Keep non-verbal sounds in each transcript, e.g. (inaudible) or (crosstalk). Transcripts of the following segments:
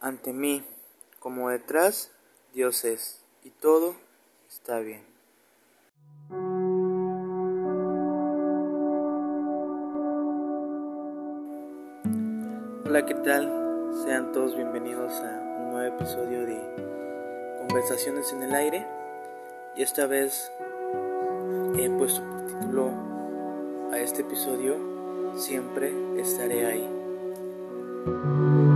Ante mí, como detrás, Dios es, y todo está bien. Hola, ¿qué tal? Sean todos bienvenidos a un nuevo episodio de Conversaciones en el Aire. Y esta vez he puesto por título a este episodio Siempre estaré ahí.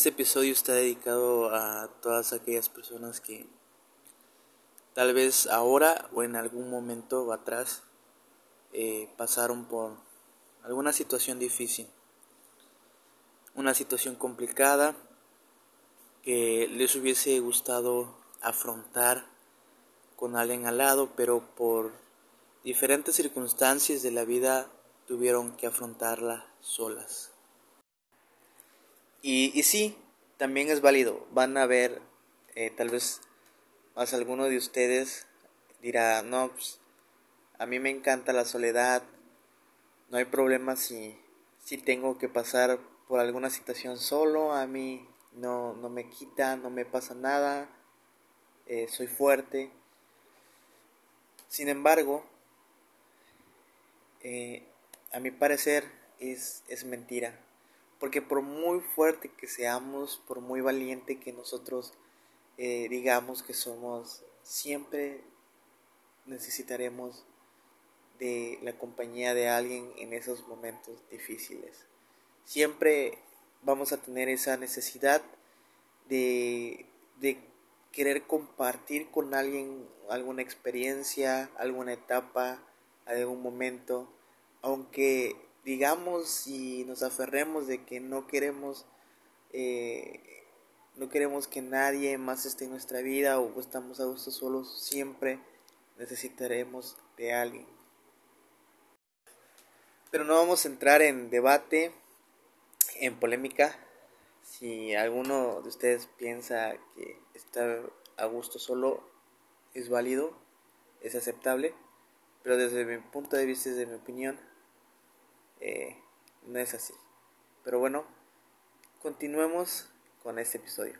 Este episodio está dedicado a todas aquellas personas que tal vez ahora o en algún momento atrás eh, pasaron por alguna situación difícil, una situación complicada que les hubiese gustado afrontar con alguien al lado, pero por diferentes circunstancias de la vida tuvieron que afrontarla solas. Y, y sí, también es válido. Van a ver, eh, tal vez más alguno de ustedes dirá, no, pues, a mí me encanta la soledad, no hay problema si, si tengo que pasar por alguna situación solo, a mí no, no me quita, no me pasa nada, eh, soy fuerte. Sin embargo, eh, a mi parecer es, es mentira. Porque por muy fuerte que seamos, por muy valiente que nosotros eh, digamos que somos, siempre necesitaremos de la compañía de alguien en esos momentos difíciles. Siempre vamos a tener esa necesidad de, de querer compartir con alguien alguna experiencia, alguna etapa, algún momento, aunque digamos y nos aferremos de que no queremos eh, no queremos que nadie más esté en nuestra vida o estamos a gusto solos siempre necesitaremos de alguien. Pero no vamos a entrar en debate en polémica. Si alguno de ustedes piensa que estar a gusto solo es válido es aceptable pero desde mi punto de vista desde mi opinión eh, no es así. Pero bueno, continuemos con este episodio.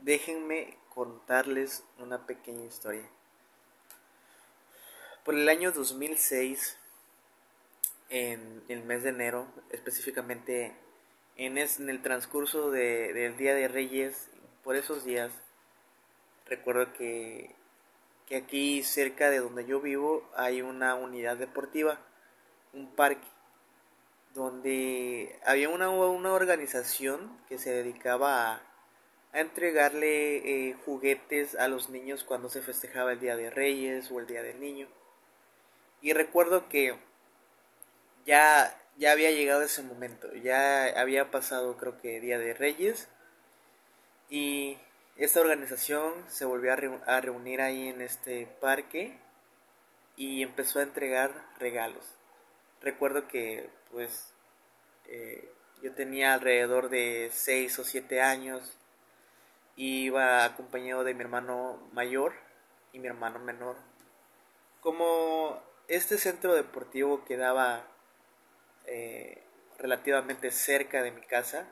Déjenme contarles una pequeña historia. Por el año 2006, en el mes de enero, específicamente en, el transcurso del Día de Reyes, por esos días, recuerdo que, que aquí cerca de donde yo vivo hay una unidad deportiva, un parque, donde había una, una organización que se dedicaba a, a entregarle eh, juguetes a los niños cuando se festejaba el Día de Reyes o el Día del Niño. Y recuerdo que ya ya había llegado ese momento, ya había pasado creo que Día de Reyes y esta organización se volvió a, reunir ahí en este parque y empezó a entregar regalos. Recuerdo que pues eh, yo tenía alrededor de 6 o 7 años, iba acompañado de mi hermano mayor y mi hermano menor. Como este centro deportivo quedaba eh, relativamente cerca de mi casa,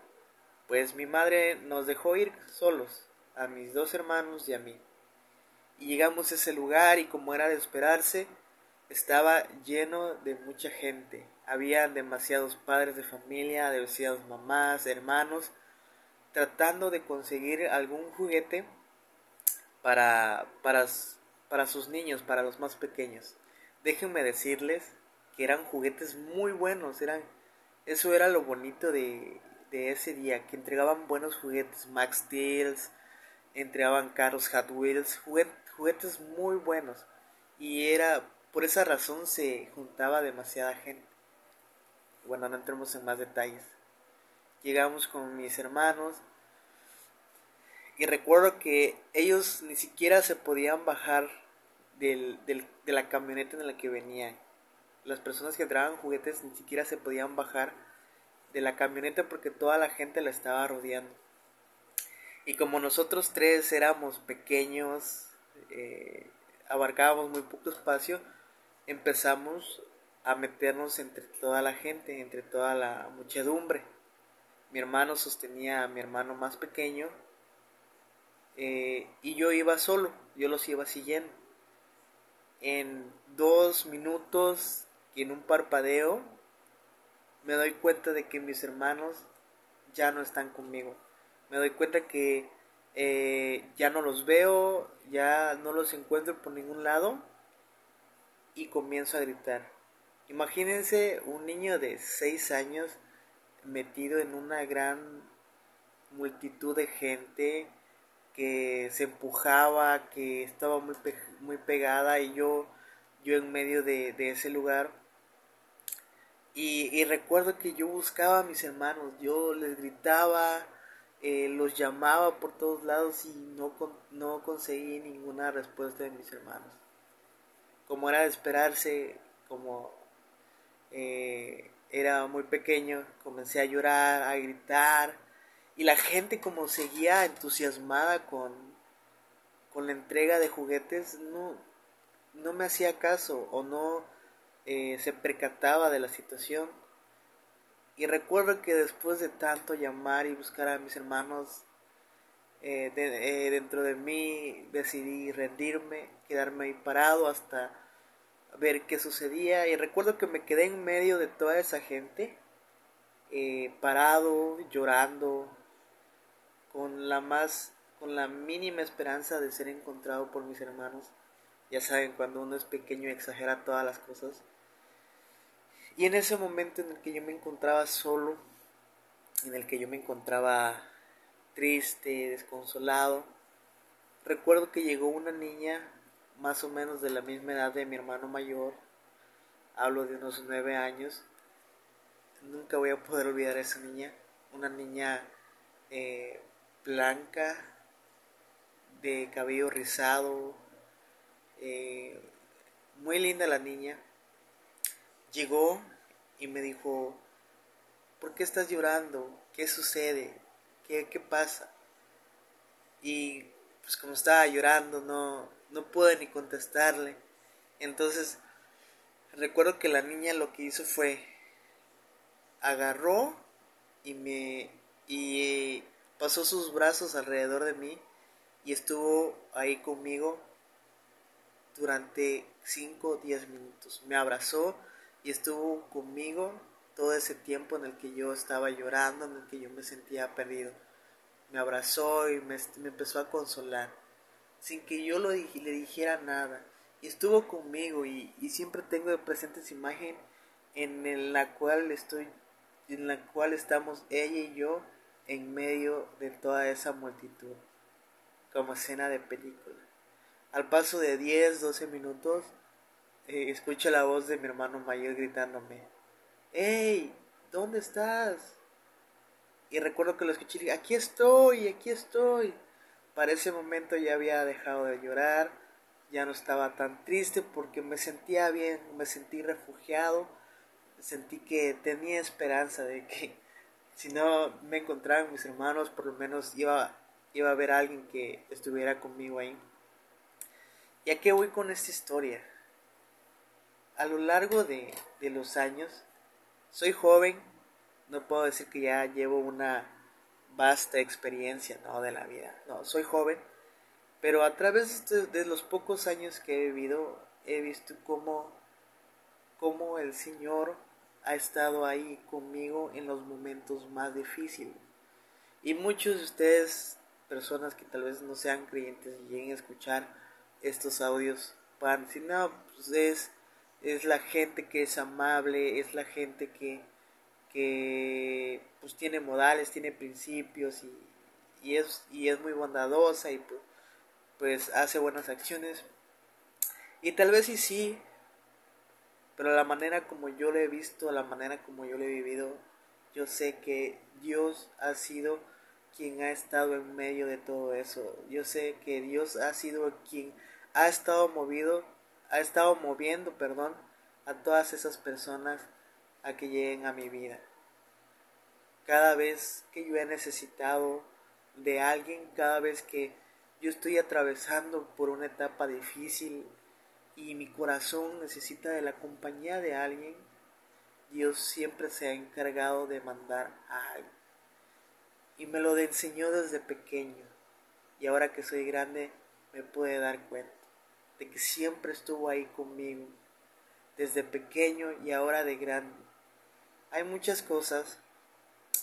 pues mi madre nos dejó ir solos, a mis dos hermanos y a mí. Y llegamos a ese lugar y como era de esperarse, estaba lleno de mucha gente. Había demasiados padres de familia, demasiadas mamás, hermanos, tratando de conseguir algún juguete para, para, para sus niños, para los más pequeños. Déjenme decirles que eran juguetes muy buenos, eran eso era lo bonito de, de ese día, que entregaban buenos juguetes, Max Steel, entregaban carros Hot Wheels, juguetes muy buenos. Y era por esa razón se juntaba demasiada gente. Bueno, no entremos en más detalles. Llegamos con mis hermanos y recuerdo que ellos ni siquiera se podían bajar del, del, de la camioneta en la que venían las personas que entraban juguetes ni siquiera se podían bajar de la camioneta porque toda la gente la estaba rodeando. Y como nosotros tres éramos pequeños, eh, abarcábamos muy poco espacio, empezamos a meternos entre toda la gente, entre toda la muchedumbre. Mi hermano sostenía a mi hermano más pequeño eh, y yo iba solo, yo los iba siguiendo. En dos minutos y en un parpadeo me doy cuenta de que mis hermanos ya no están conmigo. Me doy cuenta que eh, ya no los veo, ya no los encuentro por ningún lado y comienzo a gritar. Imagínense un niño de 6 años metido en una gran multitud de gente que se empujaba, que estaba muy, muy pegada y yo, yo en medio de, ese lugar. Y, recuerdo que yo buscaba a mis hermanos, yo les gritaba, eh, los llamaba por todos lados y no, no conseguí ninguna respuesta de mis hermanos. Como era de esperarse, como eh, era muy pequeño, comencé a llorar, a gritar, y la gente como seguía entusiasmada con, con la entrega de juguetes, no, no me hacía caso o no eh, se percataba de la situación. Y recuerdo que después de tanto llamar y buscar a mis hermanos, eh, eh, dentro de mí decidí rendirme, quedarme ahí parado hasta ver qué sucedía. Y recuerdo que me quedé en medio de toda esa gente, parado, llorando, con la más, con la mínima esperanza de ser encontrado por mis hermanos. Ya saben, cuando uno es pequeño exagera todas las cosas. Y en ese momento en el que yo me encontraba solo, en el que yo me encontraba triste, desconsolado, recuerdo que llegó una niña más o menos de la misma edad de mi hermano mayor, hablo de unos nueve años, nunca voy a poder olvidar a esa niña, una niña eh, blanca, de cabello rizado, eh, muy linda la niña, llegó y me dijo, ¿por qué estás llorando? ¿Qué sucede? ¿Qué, qué pasa? Y pues como estaba llorando no, no pude ni contestarle. Entonces recuerdo que la niña lo que hizo fue agarró y me y pasó sus brazos alrededor de mí y estuvo ahí conmigo durante 5 o 10 minutos. Me abrazó y estuvo conmigo todo ese tiempo en el que yo estaba llorando, en el que yo me sentía perdido. Me abrazó y me, empezó a consolar, sin que yo le dijera nada. Y estuvo conmigo y, y siempre tengo presente esa imagen en la cual estoy, en la cual estamos ella y yo en medio de toda esa multitud, como escena de película. Al paso de 10, 12 minutos, eh, escucho la voz de mi hermano mayor gritándome, ¡Hey! ¿Dónde estás? Y recuerdo que lo escuché y aquí estoy, aquí estoy. Para ese momento ya había dejado de llorar, ya no estaba tan triste porque me sentía bien, me sentí refugiado, sentí que tenía esperanza de que (laughs) si no me encontraban mis hermanos, por lo menos iba, iba a haber alguien que estuviera conmigo ahí. ¿Y a qué voy con esta historia? A lo largo de, de los años, soy joven, no puedo decir que ya llevo una vasta experiencia ¿no? de la vida, no, soy joven, pero a través de, de los pocos años que he vivido, he visto cómo, cómo el Señor ha estado ahí conmigo en los momentos más difíciles. Y muchos de ustedes, personas que tal vez no sean creyentes y lleguen a escuchar estos audios, van decir, no, pues es, es la gente que es amable, es la gente que, que pues tiene modales, tiene principios y, y, es, y es muy bondadosa y pues, pues hace buenas acciones. Y tal vez sí, sí, pero la manera como yo lo he visto, la manera como yo lo he vivido, yo sé que Dios ha sido quien ha estado en medio de todo eso. Yo sé que Dios ha sido quien ha estado movido, ha estado moviendo, perdón, a todas esas personas a que lleguen a mi vida. Cada vez que yo he necesitado de alguien cada vez que yo estoy atravesando por una etapa difícil y mi corazón necesita de la compañía de alguien, Dios siempre se ha encargado de mandar a alguien. Y me lo enseñó desde pequeño. Y ahora que soy grande me puede dar cuenta de que siempre estuvo ahí conmigo. Desde pequeño y ahora de grande. Hay muchas cosas.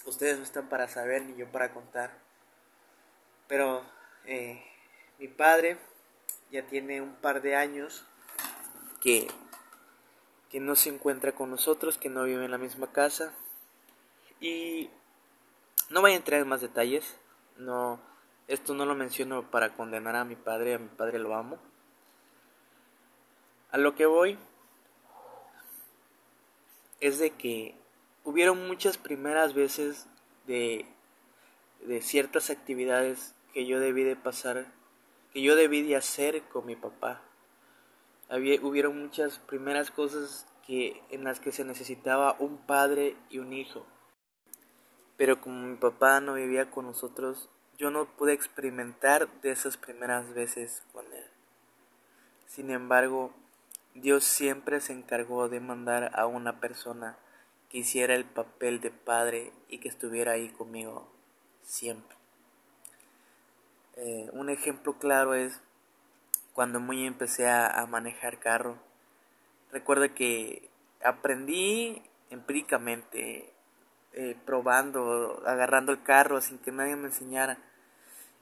Ustedes no están para saber ni yo para contar. Pero eh, mi padre ya tiene un par de años que, que no se encuentra con nosotros, que no vive en la misma casa. Y no voy a entrar en más detalles. No, esto no lo menciono para condenar a mi padre, a mi padre lo amo. A lo que voy es de que hubieron muchas primeras veces de, de ciertas actividades que yo debí de pasar, que yo debí de hacer con mi papá hubieron muchas primeras cosas que, en las que se necesitaba un padre y un hijo. Pero como mi papá no vivía con nosotros, yo no pude experimentar de esas primeras veces con él. Sin embargo, Dios siempre se encargó de mandar a una persona que hiciera el papel de padre y que estuviera ahí conmigo siempre. Eh, un ejemplo claro es cuando muy empecé a, manejar carro. Recuerdo que aprendí empíricamente, eh, probando, agarrando el carro sin que nadie me enseñara.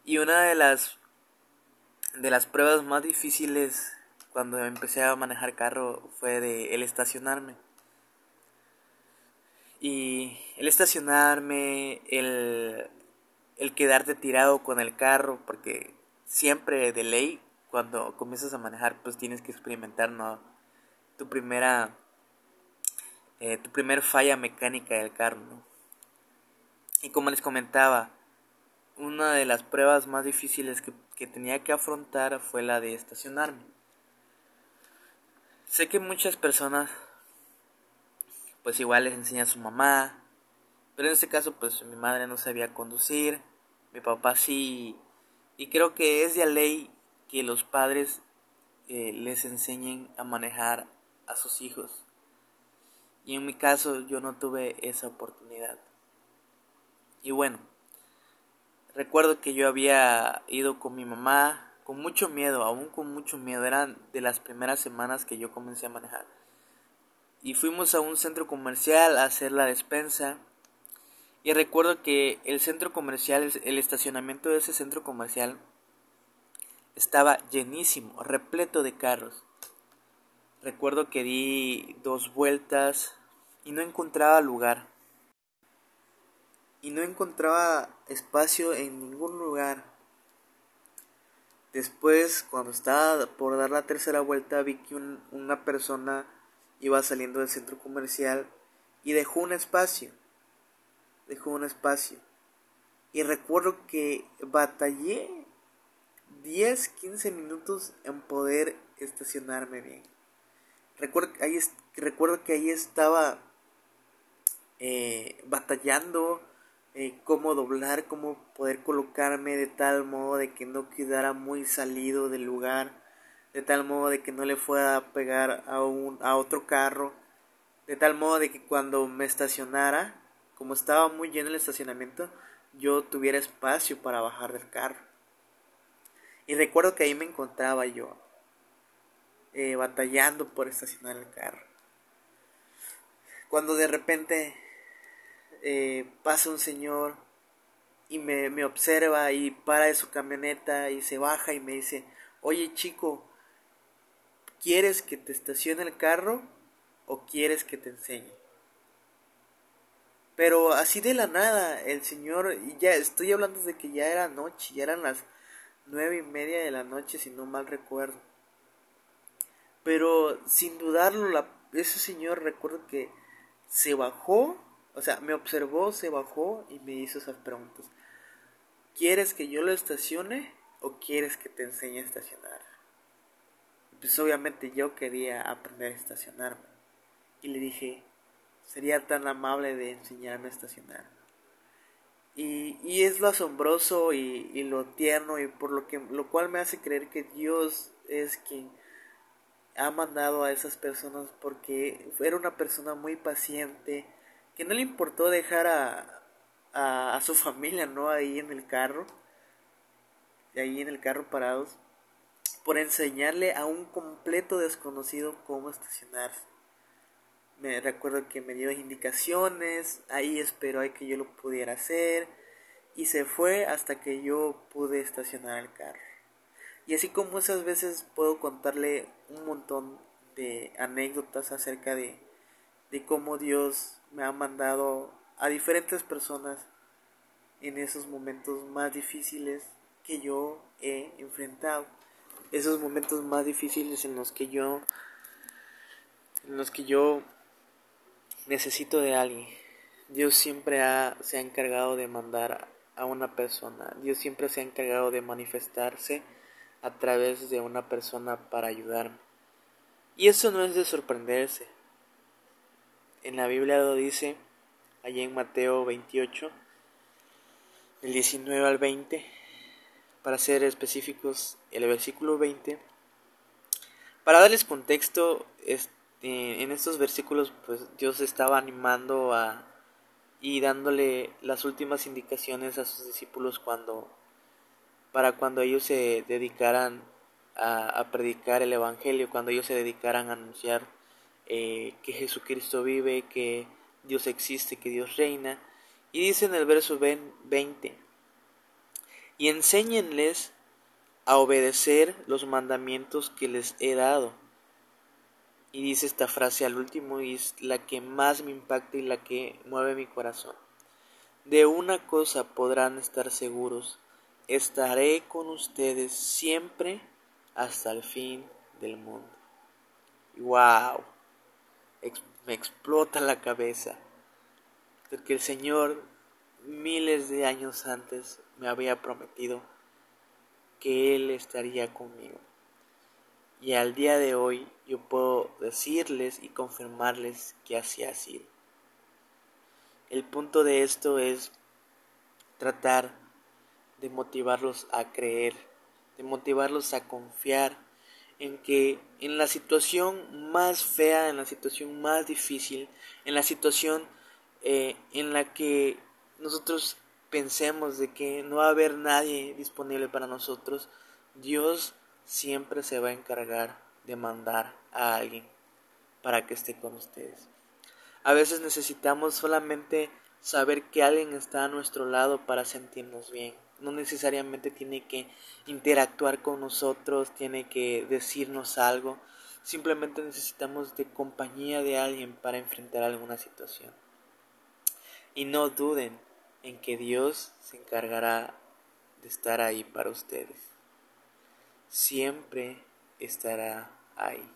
Y una de las de las pruebas más difíciles cuando empecé a manejar carro fue de el estacionarme. Y el estacionarme, el, el quedarte tirado con el carro, porque siempre de ley cuando comienzas a manejar, pues tienes que experimentar, ¿no? Tu primera, eh, tu primer falla mecánica del carro, ¿no? Y como les comentaba, una de las pruebas más difíciles que, que tenía que afrontar fue la de estacionarme. Sé que muchas personas, pues igual les enseña a su mamá, pero en este caso, pues mi madre no sabía conducir, mi papá sí, y creo que es de ley que los padres eh, les enseñen a manejar a sus hijos. Y en mi caso yo no tuve esa oportunidad. Y bueno, recuerdo que yo había ido con mi mamá con mucho miedo, aún con mucho miedo. Eran de las primeras semanas que yo comencé a manejar. Y fuimos a un centro comercial a hacer la despensa. Y recuerdo que el centro comercial, el estacionamiento de ese centro comercial estaba llenísimo, repleto de carros. Recuerdo que di dos vueltas y no encontraba lugar. Y no encontraba espacio en ningún lugar. Después, cuando estaba por dar la tercera vuelta, vi que una persona iba saliendo del centro comercial y dejó un espacio. Dejó un espacio. Y recuerdo que batallé 10, 15 minutos en poder estacionarme bien. Recuerdo, ahí, recuerdo que ahí estaba eh, batallando eh, cómo doblar, cómo poder colocarme de tal modo de que no quedara muy salido del lugar, de tal modo de que no le fuera a pegar a, un, a otro carro, de tal modo de que cuando me estacionara, como estaba muy lleno el estacionamiento, yo tuviera espacio para bajar del carro. Y recuerdo que ahí me encontraba yo, eh, batallando por estacionar el carro. Cuando de repente eh, pasa un señor y me, me observa y para de su camioneta y se baja y me dice, oye chico, ¿quieres que te estacione el carro o quieres que te enseñe? Pero así de la nada, el señor, ya estoy hablando de que ya era noche, ya eran las nueve y media de la noche, si no mal recuerdo. Pero sin dudarlo, la, ese señor recuerdo que se bajó, o sea, me observó, se bajó y me hizo esas preguntas. ¿Quieres que yo lo estacione o quieres que te enseñe a estacionar? Pues obviamente yo quería aprender a estacionarme. Y le dije, sería tan amable de enseñarme a estacionar. Y, y es lo asombroso y, y, lo tierno y por lo que lo cual me hace creer que Dios es quien ha mandado a esas personas porque era una persona muy paciente que no le importó dejar a, a, su familia no ahí en el carro. Ahí en el carro parados. Por enseñarle a un completo desconocido cómo estacionarse me recuerdo que me dio indicaciones, ahí esperó a que yo lo pudiera hacer. Y se fue hasta que yo pude estacionar el carro. Y así como esas veces puedo contarle un montón de anécdotas acerca de, de cómo Dios me ha mandado a diferentes personas en esos momentos más difíciles que yo he enfrentado. Esos momentos más difíciles en los que yo en los que yo necesito de alguien. Dios siempre se ha encargado de mandar a una persona. Dios siempre se ha encargado de manifestarse a través de una persona para ayudarme. Y eso no es de sorprenderse. En la Biblia lo dice, allá en Mateo 28, del 19 al 20, para ser específicos, el versículo 20. Para darles contexto, este, en estos versículos pues Dios estaba animando a y dándole las últimas indicaciones a sus discípulos cuando para cuando ellos se dedicaran a, predicar el evangelio cuando ellos se dedicaran a anunciar eh, que Jesucristo vive que Dios existe que Dios reina y dice en el verso 20 y enséñenles a obedecer los mandamientos que les he dado y dice esta frase al último y es la que más me impacta y la que mueve mi corazón. De una cosa podrán estar seguros, estaré con ustedes siempre hasta el fin del mundo. ¡Wow! Me explota la cabeza, porque el Señor miles de años antes me había prometido que Él estaría conmigo. Y al día de hoy yo puedo decirles y confirmarles que así ha sido. El punto de esto es tratar de motivarlos a creer, de motivarlos a confiar en que en la situación más fea, en la situación más difícil, en la situación eh, en la que nosotros pensemos de que no va a haber nadie disponible para nosotros, Dios siempre se va a encargar de mandar a alguien para que esté con ustedes. A veces necesitamos solamente saber que alguien está a nuestro lado para sentirnos bien. No necesariamente tiene que interactuar con nosotros, tiene que decirnos algo. Simplemente necesitamos de compañía de alguien para enfrentar alguna situación. Y no duden en que Dios se encargará de estar ahí para ustedes siempre estará ahí.